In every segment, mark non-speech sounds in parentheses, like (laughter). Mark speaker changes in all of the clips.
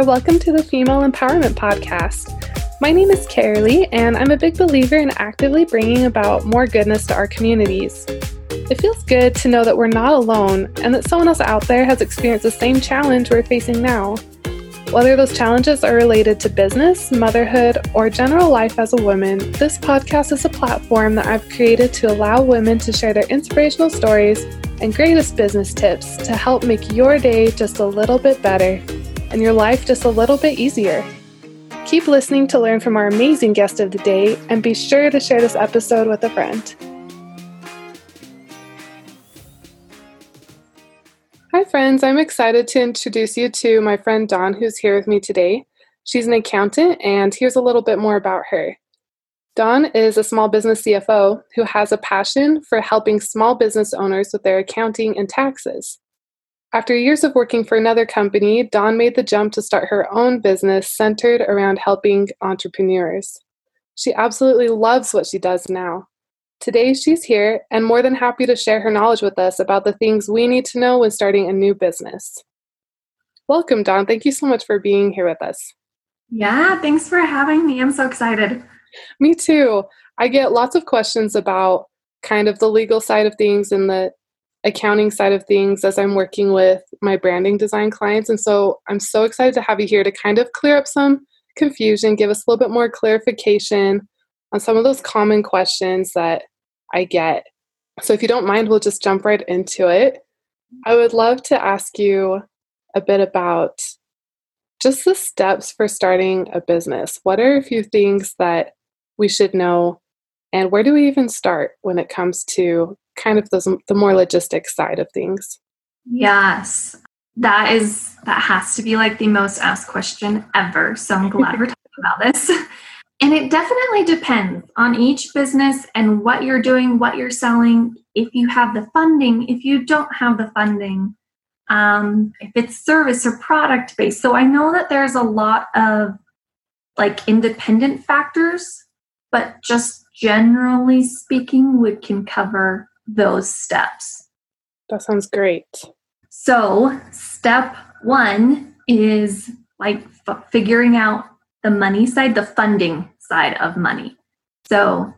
Speaker 1: there. Welcome to the Female Empowerment Podcast. My name is Carolee, and I'm a big believer in actively bringing about more goodness to our communities. It feels good to know that we're not alone and that someone else out there has experienced the same challenge we're facing now. Whether those challenges are related to business, motherhood, or general life as a woman, this podcast is a platform that I've created to allow women to share their inspirational stories and greatest business tips to help make your day just a little bit better and your life just a little bit easier. Keep listening to learn from our amazing guest of the day and be sure to share this episode with a friend. Hi, friends. I'm excited to introduce you to my friend Dawn, who's here with me today. She's an accountant, and here's a little bit more about her. Dawn is a small business CFO who has a passion for helping small business owners with their accounting and taxes. After years of working for another company, Dawn made the jump to start her own business centered around helping entrepreneurs. She absolutely loves what she does now. Today, she's here and more than happy to share her knowledge with us about the things we need to know when starting a new business. Welcome, Dawn. Thank you so much for being here with us.
Speaker 2: Yeah, thanks for having me. I'm so excited.
Speaker 1: Me too. I get lots of questions about kind of the legal side of things and the accounting side of things as I'm working with my branding design clients. And so I'm so excited to have you here to kind of clear up some confusion, give us a little bit more clarification on some of those common questions that I get. So if you don't mind, we'll just jump right into it. I would love to ask you a bit about just the steps for starting a business. What are a few things that we should know? And where do we even start when it comes to kind of the, the more logistic side of things.
Speaker 2: Yes, that is that has to be like the most asked question ever. So I'm glad we're (laughs) talking about this. And it definitely depends on each business and what you're doing, what you're selling, if you have the funding, if you don't have the funding, um, if it's service or product based. So I know that there's a lot of like independent factors, but just generally speaking, we can cover those steps.
Speaker 1: That sounds great.
Speaker 2: So, step one is like f- figuring out the money side, the funding side of money. So,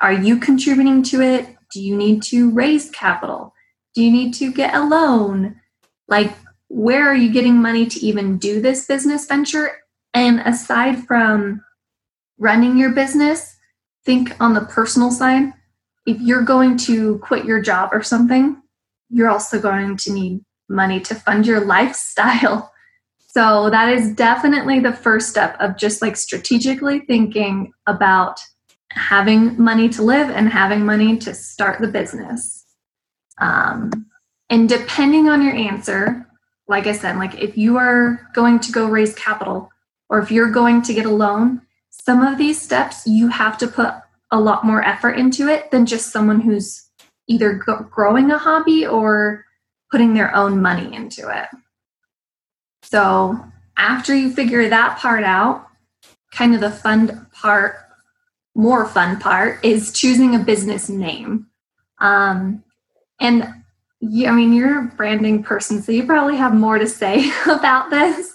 Speaker 2: are you contributing to it? Do you need to raise capital? Do you need to get a loan? Like, where are you getting money to even do this business venture? And aside from running your business, think on the personal side if you're going to quit your job or something, you're also going to need money to fund your lifestyle. (laughs) So that is definitely the first step of just like strategically thinking about having money to live and having money to start the business. Um, and depending on your answer, like I said, like if you are going to go raise capital or if you're going to get a loan, some of these steps you have to put a lot more effort into it than just someone who's either growing a hobby or putting their own money into it. So, after you figure that part out, kind of the fun part, more fun part, is choosing a business name. Um, and yeah, I mean, you're a branding person, so you probably have more to say (laughs) about this.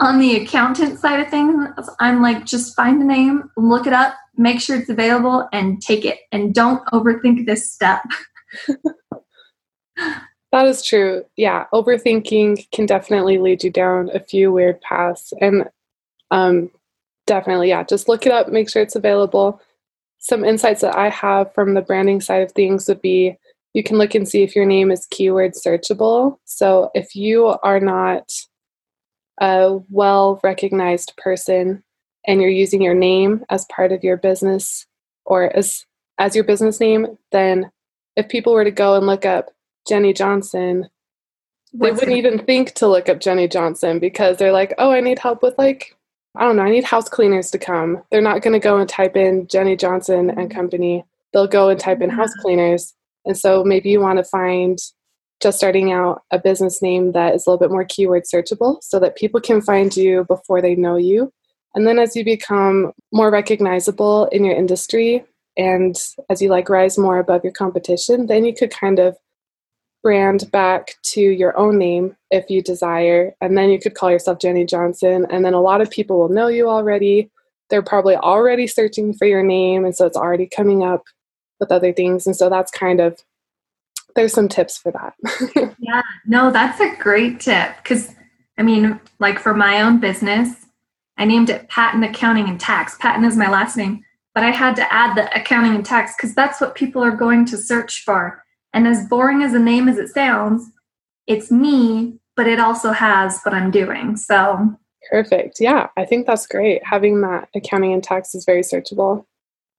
Speaker 2: On the accountant side of things, I'm like, just find a name, look it up, make sure it's available and take it and don't overthink this step. (laughs)
Speaker 1: that is true. Yeah, overthinking can definitely lead you down a few weird paths. And um, definitely, yeah, just look it up, make sure it's available. Some insights that I have from the branding side of things would be you can look and see if your name is keyword searchable. So if you are not a well recognized person and you're using your name as part of your business or as as your business name, then if people were to go and look up Jenny Johnson, they wouldn't even think to look up Jenny Johnson because they're like, oh, I need help with like, I don't know, I need house cleaners to come. They're not going to go and type in Jenny Johnson and mm-hmm. company. They'll go and type in house cleaners. And so maybe you want to find just starting out a business name that is a little bit more keyword searchable so that people can find you before they know you and then as you become more recognizable in your industry and as you like rise more above your competition, then you could kind of brand back to your own name if you desire. And then you could call yourself Jenny Johnson. And then a lot of people will know you already. They're probably already searching for your name. And so it's already coming up with other things. And so that's kind of, there's some tips for that. (laughs)
Speaker 2: yeah, no, that's a great tip. Because, I mean, like for my own business, I named it Patton Accounting and Tax. Patton is my last name, but I had to add the accounting and tax because that's what people are going to search for. And as boring as a name as it sounds, it's me, but it also has what I'm doing. So
Speaker 1: perfect. Yeah, I think that's great. Having that accounting and tax is very searchable.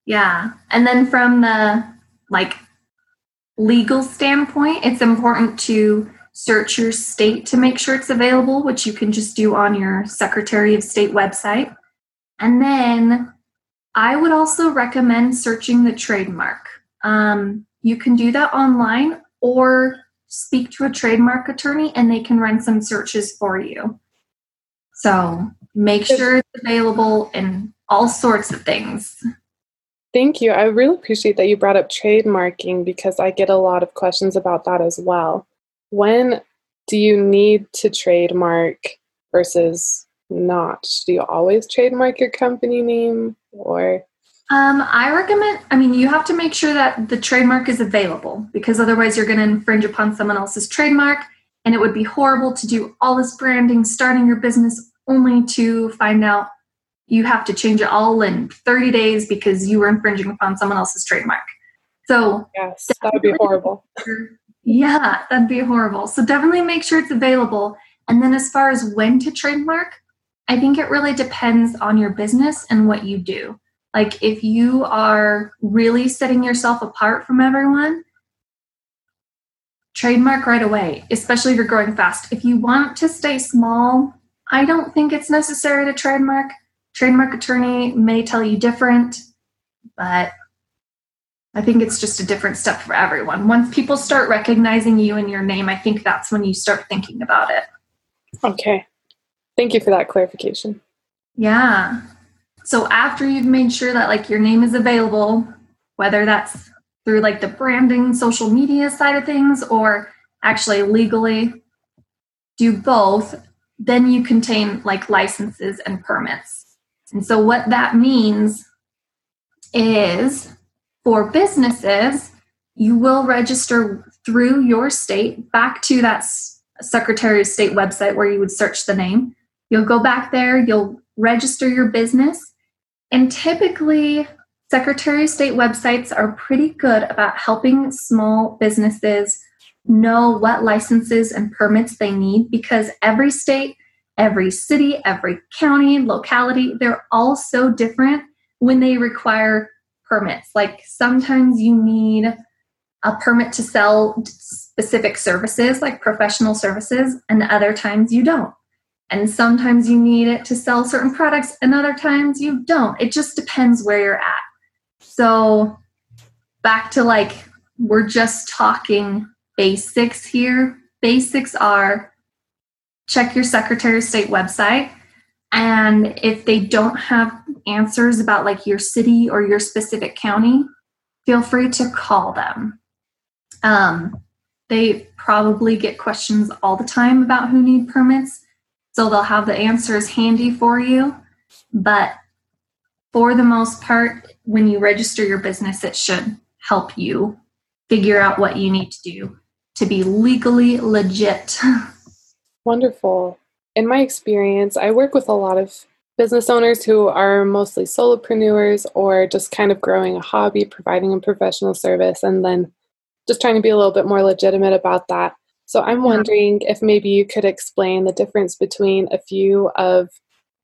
Speaker 2: Yeah. And then from the like legal standpoint, it's important to search your state to make sure it's available, which you can just do on your Secretary of State website. And then I would also recommend searching the trademark. Um, you can do that online or speak to a trademark attorney and they can run some searches for you. So make sure it's available in all sorts of things.
Speaker 1: Thank you. I really appreciate that you brought up trademarking because I get a lot of questions about that as well. When do you need to trademark versus not? Do you always trademark your company name or?
Speaker 2: Um, I recommend, I mean, you have to make sure that the trademark is available because otherwise you're going to infringe upon someone else's trademark. And it would be horrible to do all this branding, starting your business only to find out you have to change it all in 30 days because you were infringing upon someone else's trademark. So,
Speaker 1: yes, that would be horrible.
Speaker 2: Yeah, that'd be horrible. So, definitely make sure it's available. And then, as far as when to trademark, I think it really depends on your business and what you do. Like if you are really setting yourself apart from everyone, trademark right away, especially if you're growing fast. If you want to stay small, I don't think it's necessary to trademark. Trademark attorney may tell you different, but I think it's just a different step for everyone. Once people start recognizing you and your name, I think that's when you start thinking about it.
Speaker 1: Okay. Thank you for that clarification.
Speaker 2: Yeah. So after you've made sure that like your name is available, whether that's through like the branding, social media side of things, or actually legally do both, then you contain like licenses and permits. And so what that means is for businesses, you will register through your state back to that Secretary of State website where you would search the name. You'll go back there, you'll register your business, and typically, Secretary of State websites are pretty good about helping small businesses know what licenses and permits they need because every state, every city, every county, locality, they're all so different when they require permits. Like sometimes you need a permit to sell specific services, like professional services, and other times you don't. And sometimes you need it to sell certain products, and other times you don't. It just depends where you're at. So, back to like, we're just talking basics here. Basics are check your Secretary of State website. And if they don't have answers about like your city or your specific county, feel free to call them. Um, they probably get questions all the time about who need permits. So they'll have the answers handy for you. But for the most part, when you register your business, it should help you figure out what you need to do to be legally legit. (laughs)
Speaker 1: Wonderful. In my experience, I work with a lot of business owners who are mostly solopreneurs or just kind of growing a hobby, providing a professional service, and then just trying to be a little bit more legitimate about that. So I'm wondering if maybe you could explain the difference between a few of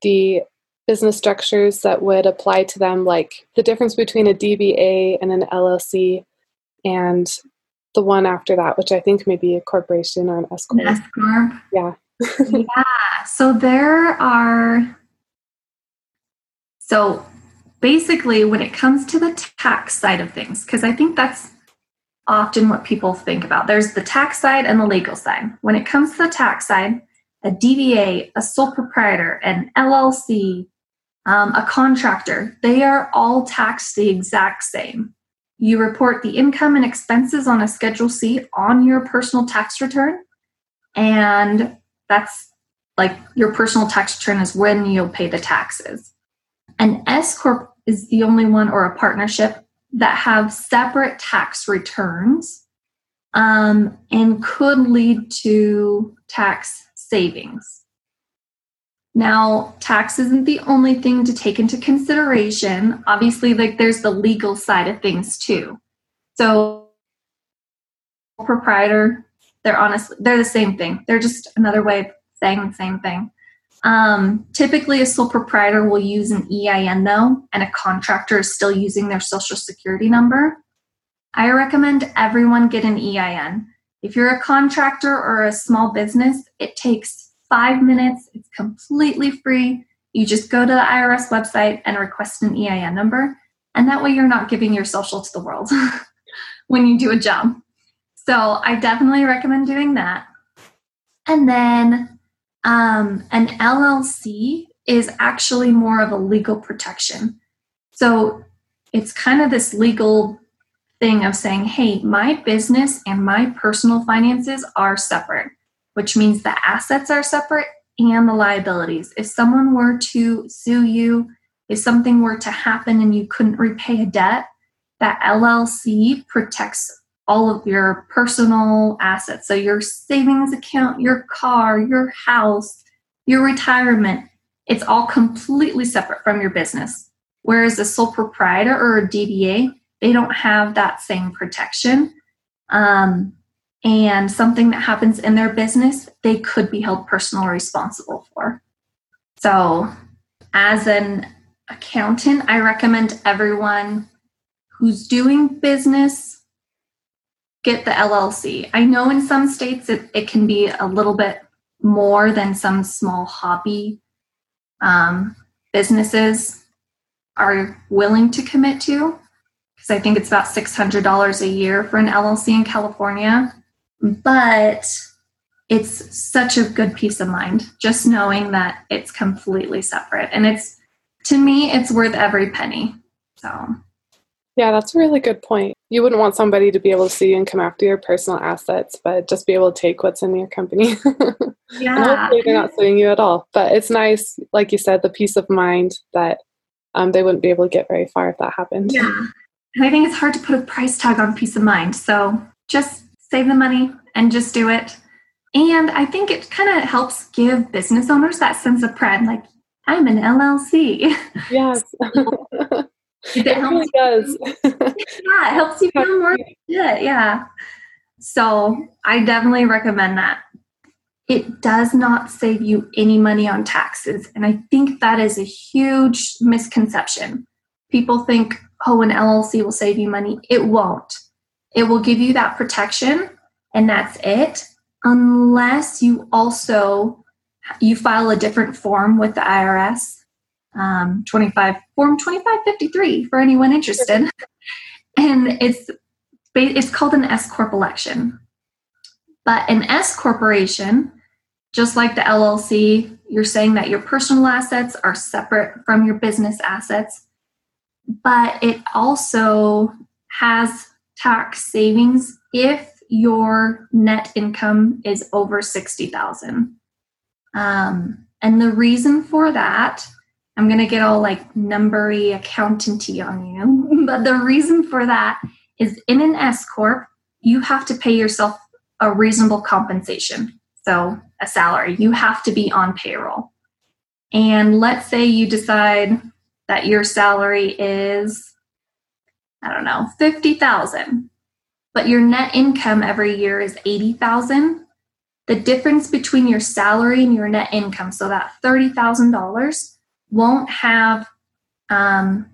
Speaker 1: the business structures that would apply to them, like the difference between a DBA and an LLC, and the one after that, which I think may be a corporation or an S corp.
Speaker 2: S corp.
Speaker 1: Yeah. (laughs)
Speaker 2: yeah. So there are. So basically, when it comes to the tax side of things, because I think that's often what people think about. There's the tax side and the legal side. When it comes to the tax side, a DBA, a sole proprietor, an LLC, um, a contractor, they are all taxed the exact same. you report the income and expenses on a Schedule C on your personal tax return. And that's like your personal tax return is when you'll pay the taxes. An S Corp is the only one or a partnership that have separate tax returns um, and could lead to tax savings. Now, tax isn't the only thing to take into consideration. Obviously, like there's the legal side of things too. So, proprietor, they're honestly they're the same thing. They're just another way of saying the same thing. Um, typically, a sole proprietor will use an EIN though, and a contractor is still using their social security number. I recommend everyone get an EIN. If you're a contractor or a small business, it takes five minutes, it's completely free. You just go to the IRS website and request an EIN number, and that way you're not giving your social to the world (laughs) when you do a job. So I definitely recommend doing that. And then um, an LLC is actually more of a legal protection. So it's kind of this legal thing of saying, hey, my business and my personal finances are separate, which means the assets are separate and the liabilities. If someone were to sue you, if something were to happen and you couldn't repay a debt, that LLC protects all of your personal assets. So, your savings account, your car, your house, your retirement, it's all completely separate from your business. Whereas a sole proprietor or a DBA, they don't have that same protection. Um, and something that happens in their business, they could be held personally responsible for. So, as an accountant, I recommend everyone who's doing business get the LLC. I know in some states it, it can be a little bit more than some small hobby um, businesses are willing to commit to because I think it's about $600 a year for an LLC in California. But it's such a good peace of mind just knowing that it's completely separate. And it's, to me, it's worth every penny. So,
Speaker 1: yeah, that's a really good point. You wouldn't want somebody to be able to see and come after your personal assets, but just be able to take what's in your company. (laughs)
Speaker 2: Yeah.
Speaker 1: hopefully they're not suing you at all. But it's nice, like you said, the peace of mind that um, they wouldn't be able to get very far if that happened.
Speaker 2: Yeah. And I think it's hard to put a price tag on peace of mind. So just save the money and just do it. And I think it kind of helps give business owners that sense of pride, like, I'm an LLC. (laughs)
Speaker 1: Yes.
Speaker 2: It,
Speaker 1: really does. (laughs)
Speaker 2: yeah, it helps you feel more legit. Yeah. So I definitely recommend that. It does not save you any money on taxes. And I think that is a huge misconception. People think, oh, an LLC will save you money. It won't. It will give you that protection and that's it unless you also you file a different form with the IRS um, 25 form 2553 for anyone interested (laughs) and it's it's called an S corp election but an S corporation just like the LLC you're saying that your personal assets are separate from your business assets but it also has tax savings if your net income is over 60,000. Um, and the reason for that, I'm going to get all like numbery accountanty on you, (laughs) but the reason for that is in an S corp, you have to pay yourself a reasonable compensation. So, a salary. You have to be on payroll. And let's say you decide that your salary is I don't know, 50,000 but your net income every year is 80,000, the difference between your salary and your net income, so that $30,000 won't have um,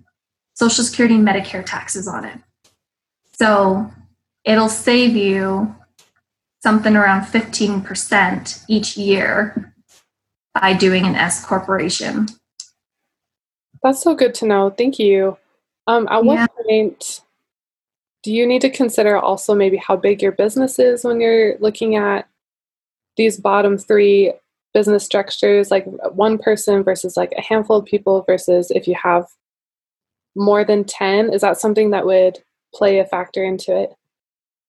Speaker 2: Social Security and Medicare taxes on it. So it'll save you something around 15% each year by doing an S corporation.
Speaker 1: That's so good to know. Thank you. Um, at what point do you need to consider also maybe how big your business is when you're looking at these bottom three business structures, like one person versus like a handful of people versus if you have more than 10? Is that something that would play a factor into it?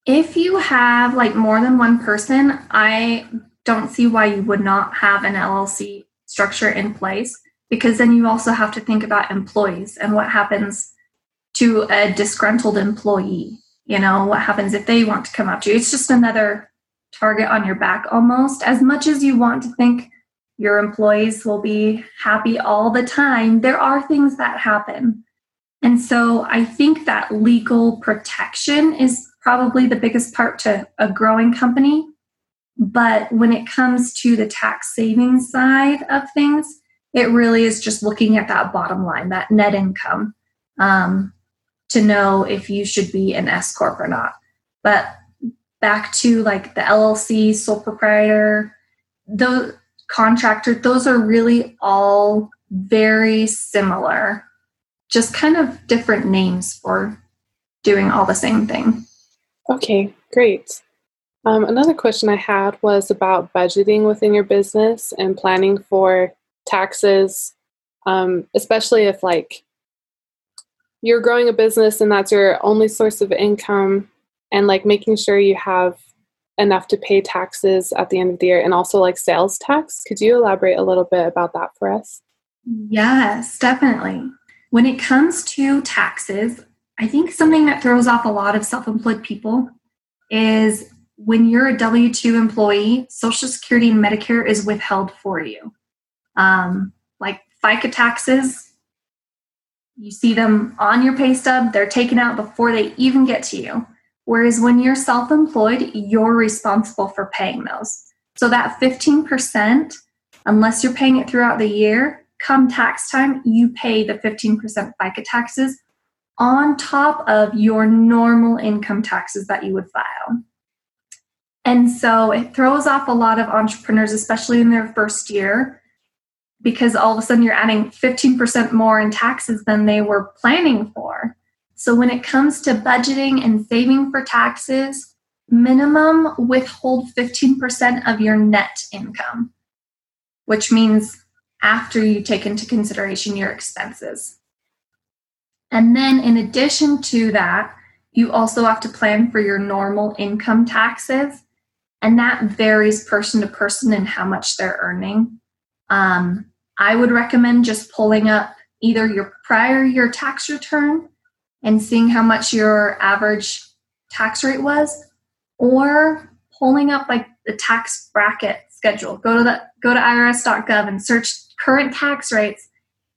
Speaker 2: If you have like more than one person, I don't see why you would not have an LLC structure in place because then you also have to think about employees and what happens to a disgruntled employee. You know, what happens if they want to come up to you? It's just another target on your back almost. As much as you want to think your employees will be happy all the time, there are things that happen. And so I think that legal protection is probably the biggest part to a growing company. But when it comes to the tax savings side of things, it really is just looking at that bottom line, that net income, um, to know if you should be an S corp or not. But back to like the LLC, sole proprietor, the contractor, those are really all very similar, just kind of different names for doing all the same thing.
Speaker 1: Okay, great. Um, another question I had was about budgeting within your business and planning for taxes, um, especially if like you're growing a business and that's your only source of income, and like making sure you have enough to pay taxes at the end of the year and also like sales tax. Could you elaborate a little bit about that for us?
Speaker 2: Yes, definitely. When it comes to taxes, I think something that throws off a lot of self employed people is when you're a W 2 employee, Social Security and Medicare is withheld for you um, like FICA taxes. You see them on your pay stub, they're taken out before they even get to you. Whereas when you're self employed, you're responsible for paying those. So that 15%, unless you're paying it throughout the year, come tax time, you pay the 15% FICA taxes on top of your normal income taxes that you would file. And so it throws off a lot of entrepreneurs, especially in their first year, because all of a sudden you're adding 15% more in taxes than they were planning for. So when it comes to budgeting and saving for taxes, minimum withhold 15% of your net income, which means after you take into consideration your expenses. And then in addition to that, you also have to plan for your normal income taxes. And that varies person to person and how much they're earning. Um, I would recommend just pulling up either your prior year tax return and seeing how much your average tax rate was, or pulling up like the tax bracket schedule. Go to the go to irs.gov and search current tax rates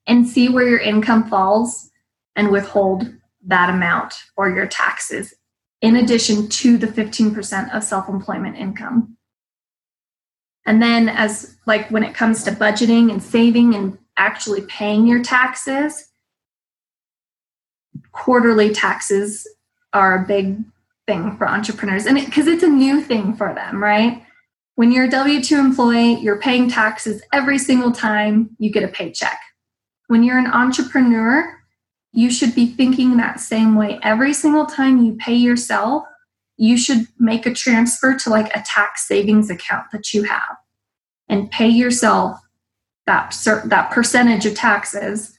Speaker 2: and see where your income falls and withhold that amount for your taxes in addition to the 15% of self-employment income. And then, as like when it comes to budgeting and saving and actually paying your taxes, quarterly taxes are a big thing for entrepreneurs. And because it, it's a new thing for them, right? When you're a W 2 employee, you're paying taxes every single time you get a paycheck. When you're an entrepreneur, you should be thinking that same way. Every single time you pay yourself, you should make a transfer to like a tax savings account that you have and pay yourself that that percentage of taxes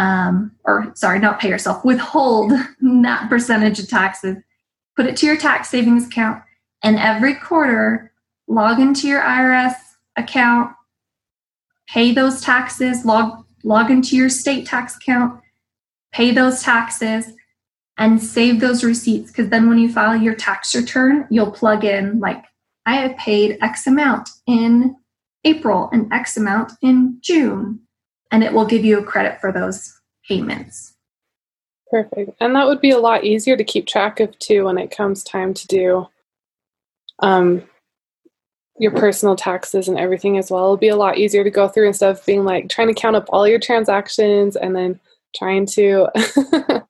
Speaker 2: um, or sorry not pay yourself withhold that percentage of taxes. Put it to your tax savings account and every quarter log into your irs account pay those taxes log log into your state tax account pay those taxes and save those receipts because then when you file your tax return, you'll plug in like I have paid X amount in April and X amount in June, and it will give you a credit for those payments.
Speaker 1: Perfect. And that would be a lot easier to keep track of too when it comes time to do um, your personal taxes and everything as well. It'll be a lot easier to go through instead of being like trying to count up all your transactions and then trying to (laughs)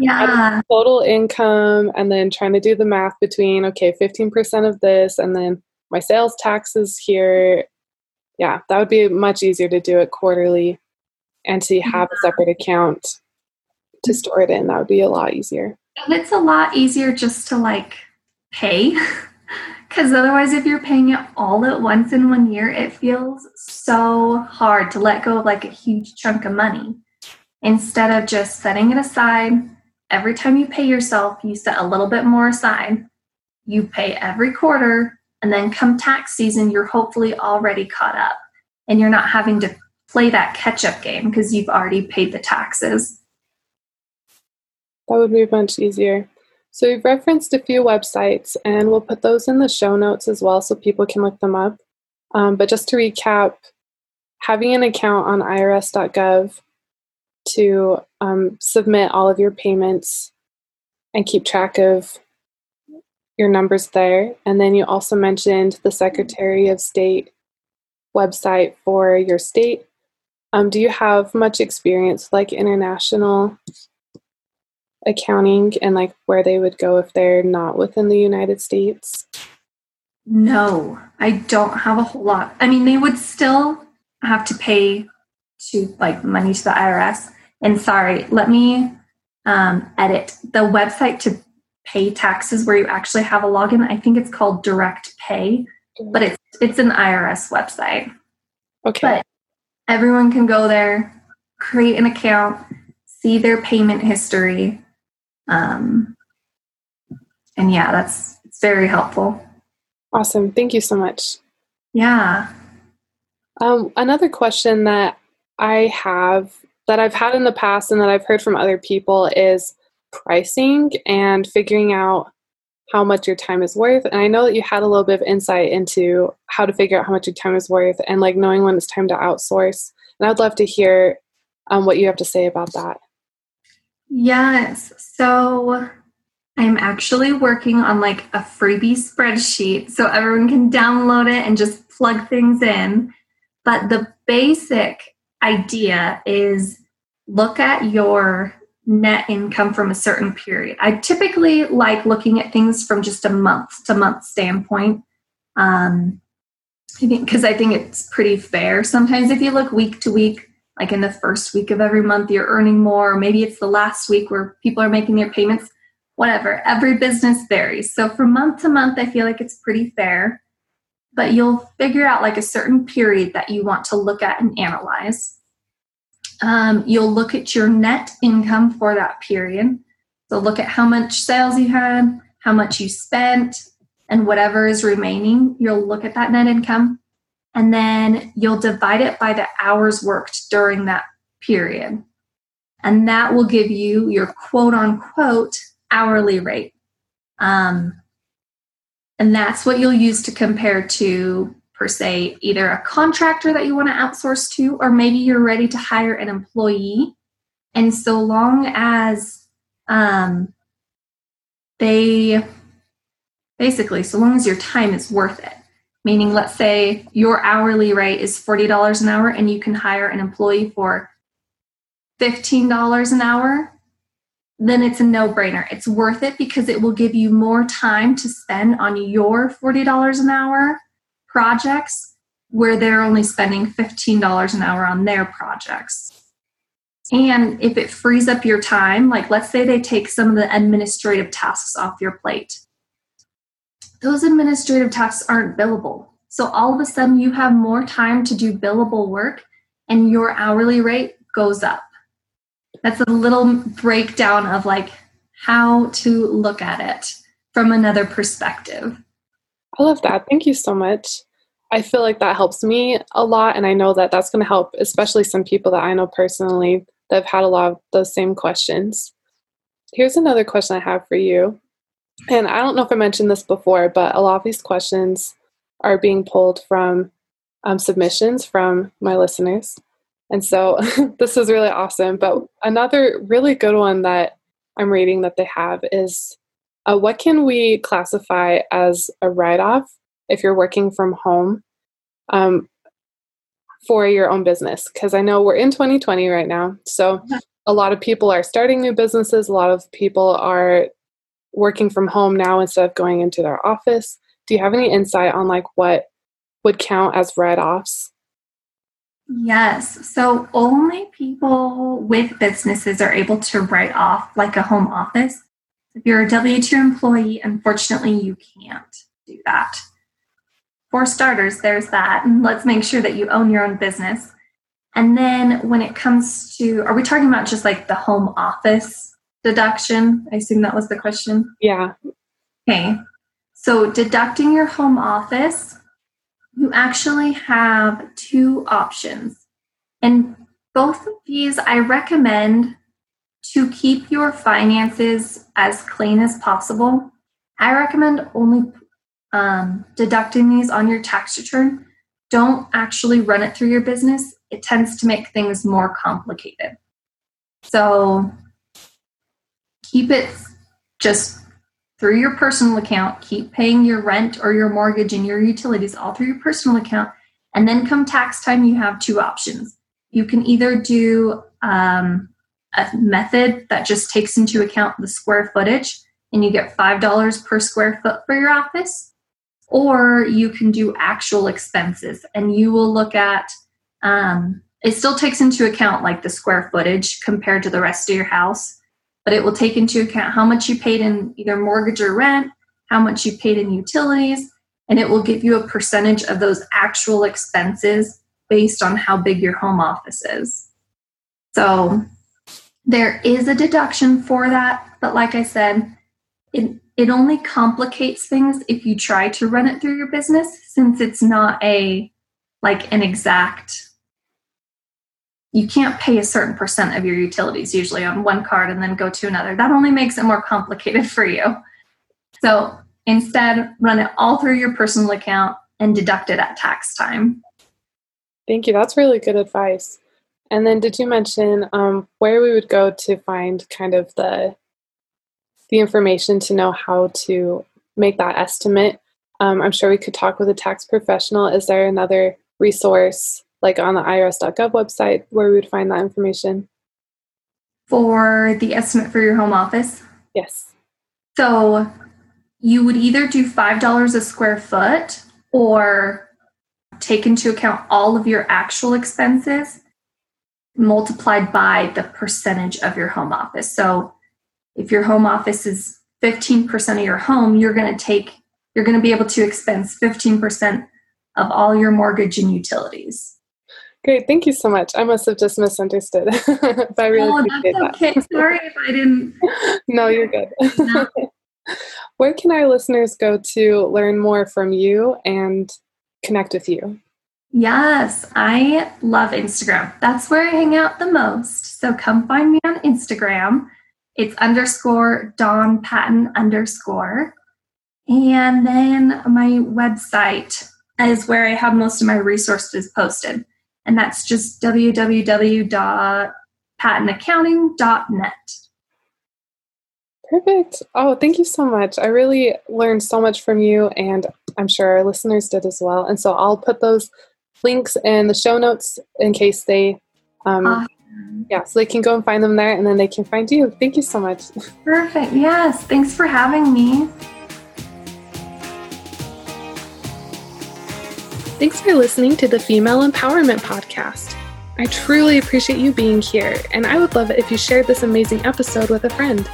Speaker 2: yeah.
Speaker 1: total income and then trying to do the math between okay 15% of this and then my sales taxes here yeah that would be much easier to do it quarterly and to have a separate account to store it in. That would be a lot easier.
Speaker 2: And it's a lot easier just to like pay. (laughs) Because otherwise if you're paying it all at once in one year it feels so hard to let go of like a huge chunk of money. Instead of just setting it aside, every time you pay yourself, you set a little bit more aside. You pay every quarter, and then come tax season, you're hopefully already caught up and you're not having to play that catch up game because you've already paid the taxes.
Speaker 1: That would be much easier. So, we've referenced a few websites, and we'll put those in the show notes as well so people can look them up. Um, but just to recap, having an account on irs.gov to um, submit all of your payments and keep track of your numbers there. And then you also mentioned the Secretary of State website for your state. Um, do you have much experience like international accounting and like where they would go if they're not within the United States?
Speaker 2: No, I don't have a whole lot. I mean, they would still have to pay to like money to the IRS. And sorry, let me um, edit the website to pay taxes where you actually have a login. I think it's called Direct Pay, but it's it's an IRS website.
Speaker 1: Okay.
Speaker 2: But everyone can go there, create an account, see their payment history. Um, and yeah, that's it's very helpful.
Speaker 1: Awesome. Thank you so much.
Speaker 2: Yeah.
Speaker 1: Um, another question that I have that I've had in the past and that I've heard from other people is pricing and figuring out how much your time is worth. And I know that you had a little bit of insight into how to figure out how much your time is worth and like knowing when it's time to outsource. And I'd love to hear um, what you have to say about that.
Speaker 2: Yes. So I'm actually working on like a freebie spreadsheet so everyone can download it and just plug things in. But the basic idea is look at your net income from a certain period. I typically like looking at things from just a month to month standpoint. Um, I think because I think it's pretty fair. Sometimes if you look week to week, like in the first week of every month, you're earning more, or maybe it's the last week where people are making their payments. Whatever. Every business varies. So from month to month, I feel like it's pretty fair. But you'll figure out like a certain period that you want to look at and analyze. Um, you'll look at your net income for that period. So look at how much sales you had, how much you spent, and whatever is remaining. You'll look at that net income and then you'll divide it by the hours worked during that period. And that will give you your quote unquote hourly rate. Um, and that's what you'll use to compare to per se either a contractor that you want to outsource to or maybe you're ready to hire an employee. And so long as um, they basically so long as your time is worth it. Meaning let's say your hourly rate is $40 an hour and you can hire an employee for $15 an hour then it's a no-brainer. It's worth it because it will give you more time to spend on your $40 an hour projects where they're only spending $15 an hour on their projects. And if it frees up your time, like let's say they take some of the administrative tasks off your plate, those administrative tasks aren't billable. So all of a sudden you have more time to do billable work and your hourly rate goes up. That's a little breakdown of like how to look at it from another perspective.
Speaker 1: I love that. Thank you so much. I feel like that helps me a lot. And I know that that's going to help, especially some people that I know personally that have had a lot of those same questions. Here's another question I have for you. And I don't know if I mentioned this before, but a lot of these questions are being pulled from um, submissions from my listeners. And so (laughs) this is really awesome. But another really good one that I'm reading that they have is uh, what can we classify as a write off if you're working from home um, for your own business? Because I know we're in 2020 right now. So a lot of people are starting new businesses, a lot of people are working from home now instead of going into their office. Do you have any insight on like what would count as write offs?
Speaker 2: Yes. So only people with businesses are able to write off like a home office. If you're a W 2 employee, unfortunately, you can't do that for starters, there's that. And let's make sure that you own your own business. And then when it comes to, are we talking about just like the home office deduction? I assume that was the question.
Speaker 1: Yeah.
Speaker 2: Okay. So, deducting your home office, you actually have two options. And both of these I recommend to keep your finances as clean as possible. I recommend only um, deducting these on your tax return. Don't actually run it through your business, it tends to make things more complicated. So, keep it just through your personal account, keep paying your rent or your mortgage and your utilities all through your personal account. And then come tax time, you have two options. You can either do um, a method that just takes into account the square footage and you get $5 per square foot for your office, or you can do actual expenses and you will look at um, it still takes into account like the square footage compared to the rest of your house but it will take into account how much you paid in either mortgage or rent how much you paid in utilities and it will give you a percentage of those actual expenses based on how big your home office is. So there is a deduction for that but like i said it, it only complicates things if you try to run it through your business since it's not a like an exact you can't pay a certain percent of your utilities usually on one card and then go to another. That only makes it more complicated (laughs) for you. So instead, run it all through your personal account and deduct it at tax time.
Speaker 1: Thank you. That's really good advice. And then, did you mention um, where we would go to find kind of the the information to know how to make that estimate? Um, I'm sure we could talk with a tax professional. Is there another resource like on the irs.gov website where we would find that information?
Speaker 2: For the estimate for your home office?
Speaker 1: Yes.
Speaker 2: So you would either do $5 a square foot or take into account all of your actual expenses multiplied by the percentage of your home office. So if your home office is 15% of your home, you're going to take you're going to be able to expense 15% of all your mortgage and utilities.
Speaker 1: Great, thank you so much. I must have just misunderstood, (laughs) but I really oh, appreciate
Speaker 2: that's okay. that. Sorry if I didn't. (laughs)
Speaker 1: no, you're good. No. (laughs) Where can our listeners go to learn more from you and connect with you?
Speaker 2: Yes, I love Instagram. That's where I hang out the most. So come find me on Instagram. It's underscore Dawn Patton underscore. And then my website is where I have most of my resources posted and that's just www.pattonaccounting.net.
Speaker 1: Perfect. Oh, thank you so much. I really learned so much from you, and I'm sure our listeners did as well. And so I'll put those links in the show notes in case they, um, awesome. Yeah, so they can go and find them there, and then they can find you. Thank you so much. (laughs)
Speaker 2: Perfect. Yes. Thanks for having me.
Speaker 1: Thanks for listening to the Female Empowerment Podcast. I truly appreciate you being here, and I would love it if you shared this amazing episode with a friend.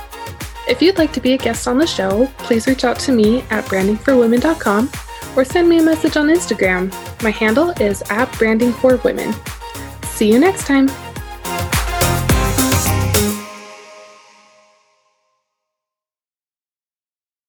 Speaker 1: If you'd like to be a guest on the show, please reach out to me at brandingforwomen.com or send me a message on Instagram. My handle is at brandingforwomen. See you next time.